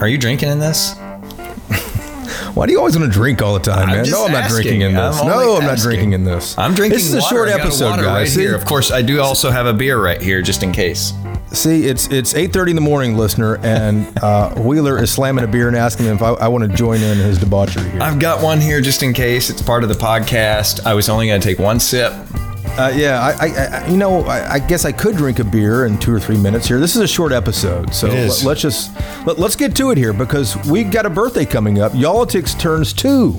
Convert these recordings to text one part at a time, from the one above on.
Are you drinking in this? Why do you always want to drink all the time, I'm man? No, I'm not asking. drinking in this. I'm no, I'm not drinking in this. I'm drinking. This is a short episode, guys. Right See? here. Of course, I do also have a beer right here, just in case. See, it's it's 8:30 in the morning, listener, and uh, Wheeler is slamming a beer and asking me if I, I want to join in his debauchery here. I've got one here just in case. It's part of the podcast. I was only going to take one sip. Uh, yeah, I, I, I, you know, I, I guess I could drink a beer in two or three minutes here. This is a short episode, so let, us just let, let's get to it here because we got a birthday coming up. Y'all-itics turns two.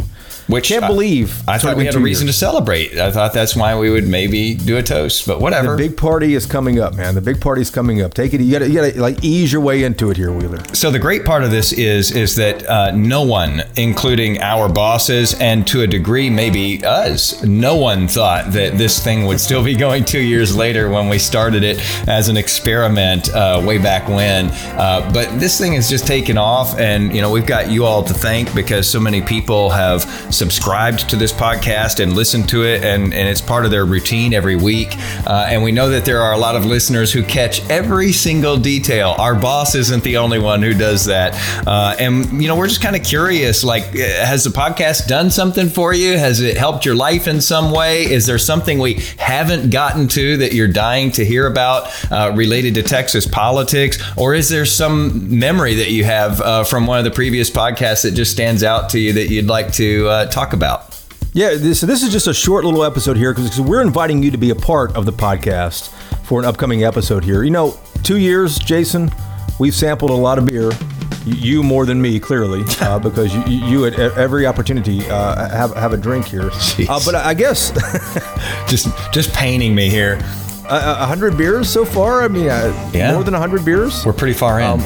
Which Can't I- believe I thought we had a reason years. to celebrate. I thought that's why we would maybe do a toast, but whatever. The big party is coming up, man. The big party's coming up. Take it. You gotta, you gotta like ease your way into it here, Wheeler. So the great part of this is is that uh, no one, including our bosses and to a degree maybe us, no one thought that this thing would still be going two years later when we started it as an experiment uh, way back when. Uh, but this thing has just taken off, and you know we've got you all to thank because so many people have subscribed to this podcast and listened to it, and and it's part of their routine every week. Uh, and we know that there are a lot of listeners who catch every single detail. Our boss isn't the only one who does that. Uh, and, you know, we're just kind of curious like, uh, has the podcast done something for you? Has it helped your life in some way? Is there something we haven't gotten to that you're dying to hear about uh, related to Texas politics? Or is there some memory that you have uh, from one of the previous podcasts that just stands out to you that you'd like to uh, talk about? Yeah, this, so this is just a short little episode here because we're inviting you to be a part of the podcast for an upcoming episode here. You know, two years, Jason, we've sampled a lot of beer. You- more than me, clearly, uh, because you, you at every opportunity uh, have have a drink here. Uh, but I guess Just, just painting me here. a a hundred beers so far. I mean, uh, Yeah. more than a hundred beers. We're pretty far in. Um,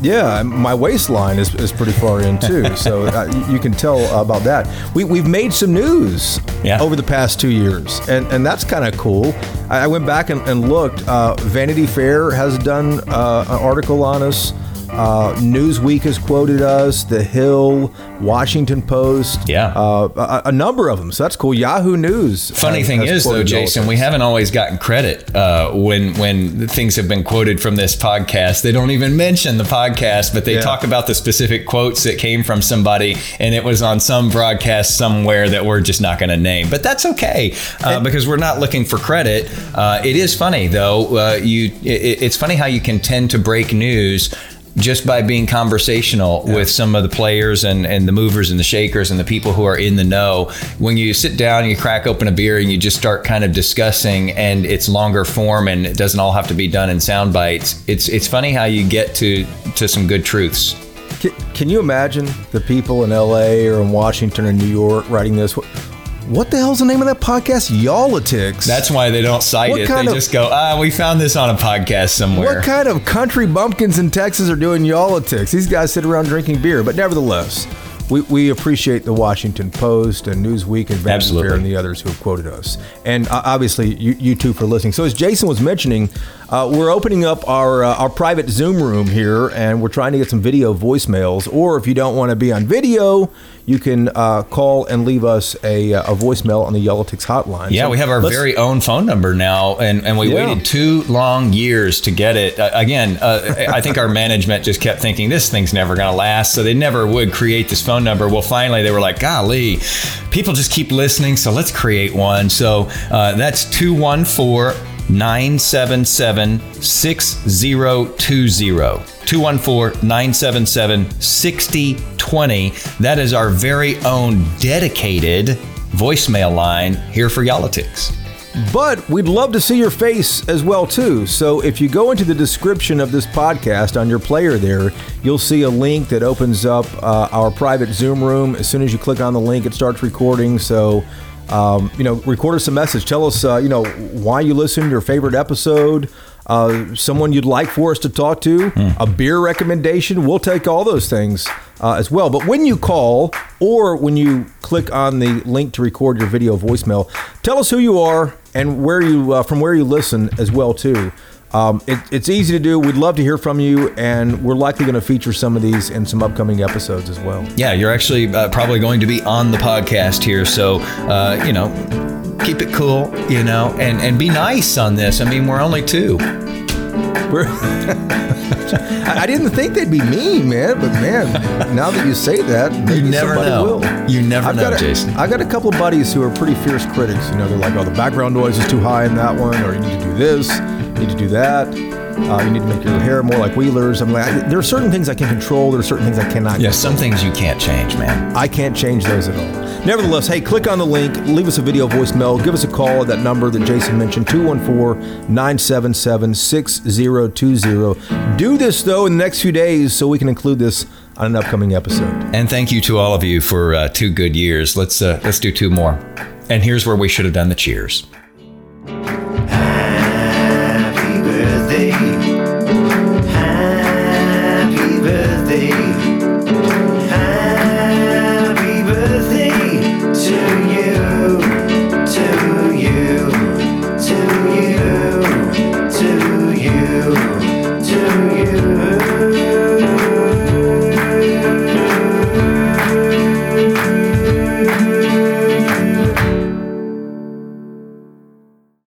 yeah, my waistline is, is pretty far in too, so uh, you- can tell about that. We, we've made some news Yeah. over the past two years, and, and that's kind of cool. I, I went back and, and looked. Uh, Vanity Fair has done uh, an article on us. Uh, Newsweek has quoted us. The Hill, Washington Post. Yeah. Uh, a, a number of them. So that's cool. Yahoo News. Funny has- thing has is, though, Jason, we haven't always gotten credit uh, when when things have been quoted from this podcast. They don't even mention the podcast, but they Yeah. talk about the specific quotes that came from somebody, and it was on some broadcast somewhere that we're just not going to name. But that's okay uh, because we're not looking for credit. Uh, it is funny though. Uh, you, it, it's funny how you can tend to break news just by being conversational with some of the players and, and the movers and the shakers and the people who are in the know. When you sit down and you crack open a beer and you just start kind of discussing and it's longer form and it doesn't all have to be done in sound bites, it's it's funny how you get to to some good truths. Can, can you imagine the people in LA or in Washington or New York writing this? What, the hell's the name of that podcast? Y'all-itics. That's why they don't cite What it. They of- just go, ah, we found this on a podcast somewhere. what kind of country bumpkins in Texas are doing Y'all-itics? These guys sit around drinking beer, but nevertheless, we, we appreciate the Washington Post and Newsweek and Vanity Fair and the others who have quoted us, and uh, obviously you, you two for listening. So as Jason was mentioning, uh, we're opening up our uh, our private Zoom room here, and we're trying to get some video voicemails. Or if you don't want to be on video, you can uh, call and leave us a, uh, a voicemail on the Y'all-itics hotline. Yeah, So we have our very own phone number now, and, and we Yeah. waited two long years to get it. Uh, again, uh, I think our management just kept thinking this thing's never going to last, so they never would create this phone number. Well, finally, they were like, golly, people just keep listening, so let's create one. So uh, that's 214 977 6020. 214 977 6020. That is our very own dedicated voicemail line here for Y'all-itics. But we'd love to see your face as well too. So if you go into the description of this podcast on your player there, you'll see a link that opens up uh, our private Zoom room. As soon as you click on the link, it starts recording. So um, you know, record us a message. Tell us, uh, you know, why you listened, your favorite episode, uh, someone you'd like for us to talk to, a beer recommendation. We'll take all those things uh, as well. But when you call or when you click on the link to record your video voicemail, tell us who you are and where you uh, from where you listen as well too. Um, it, it's easy to do. We'd love to hear from you, and we're likely going to feature some of these in some upcoming episodes as well. Yeah, you're actually uh, probably going to be on the podcast here. So, uh, you know, keep it cool, you know, and and be nice on this. I mean, we're only two. We're I didn't think they'd be mean, man. But man, now that you say that, maybe never know. will. You never I've know, got a, Jason. I got a couple of buddies who are pretty fierce critics. You know, they're like, "Oh, the background noise is too high in that one," or "You need to do this, you need to do that." Uh, you need to make your hair more like Wheeler's. I'm like, I, there are certain things I can control. There are certain things I cannot. Yeah, some things you can't change, man. I can't change those at all. Nevertheless, hey, click on the link, leave us a video voicemail, give us a call at that number that Jason mentioned 214 977 6020. Do this, though, in the next few days so we can include this on an upcoming episode. And thank you to all of you for uh, two good years. Let's uh, let's do two more. And here's where we should have done the cheers.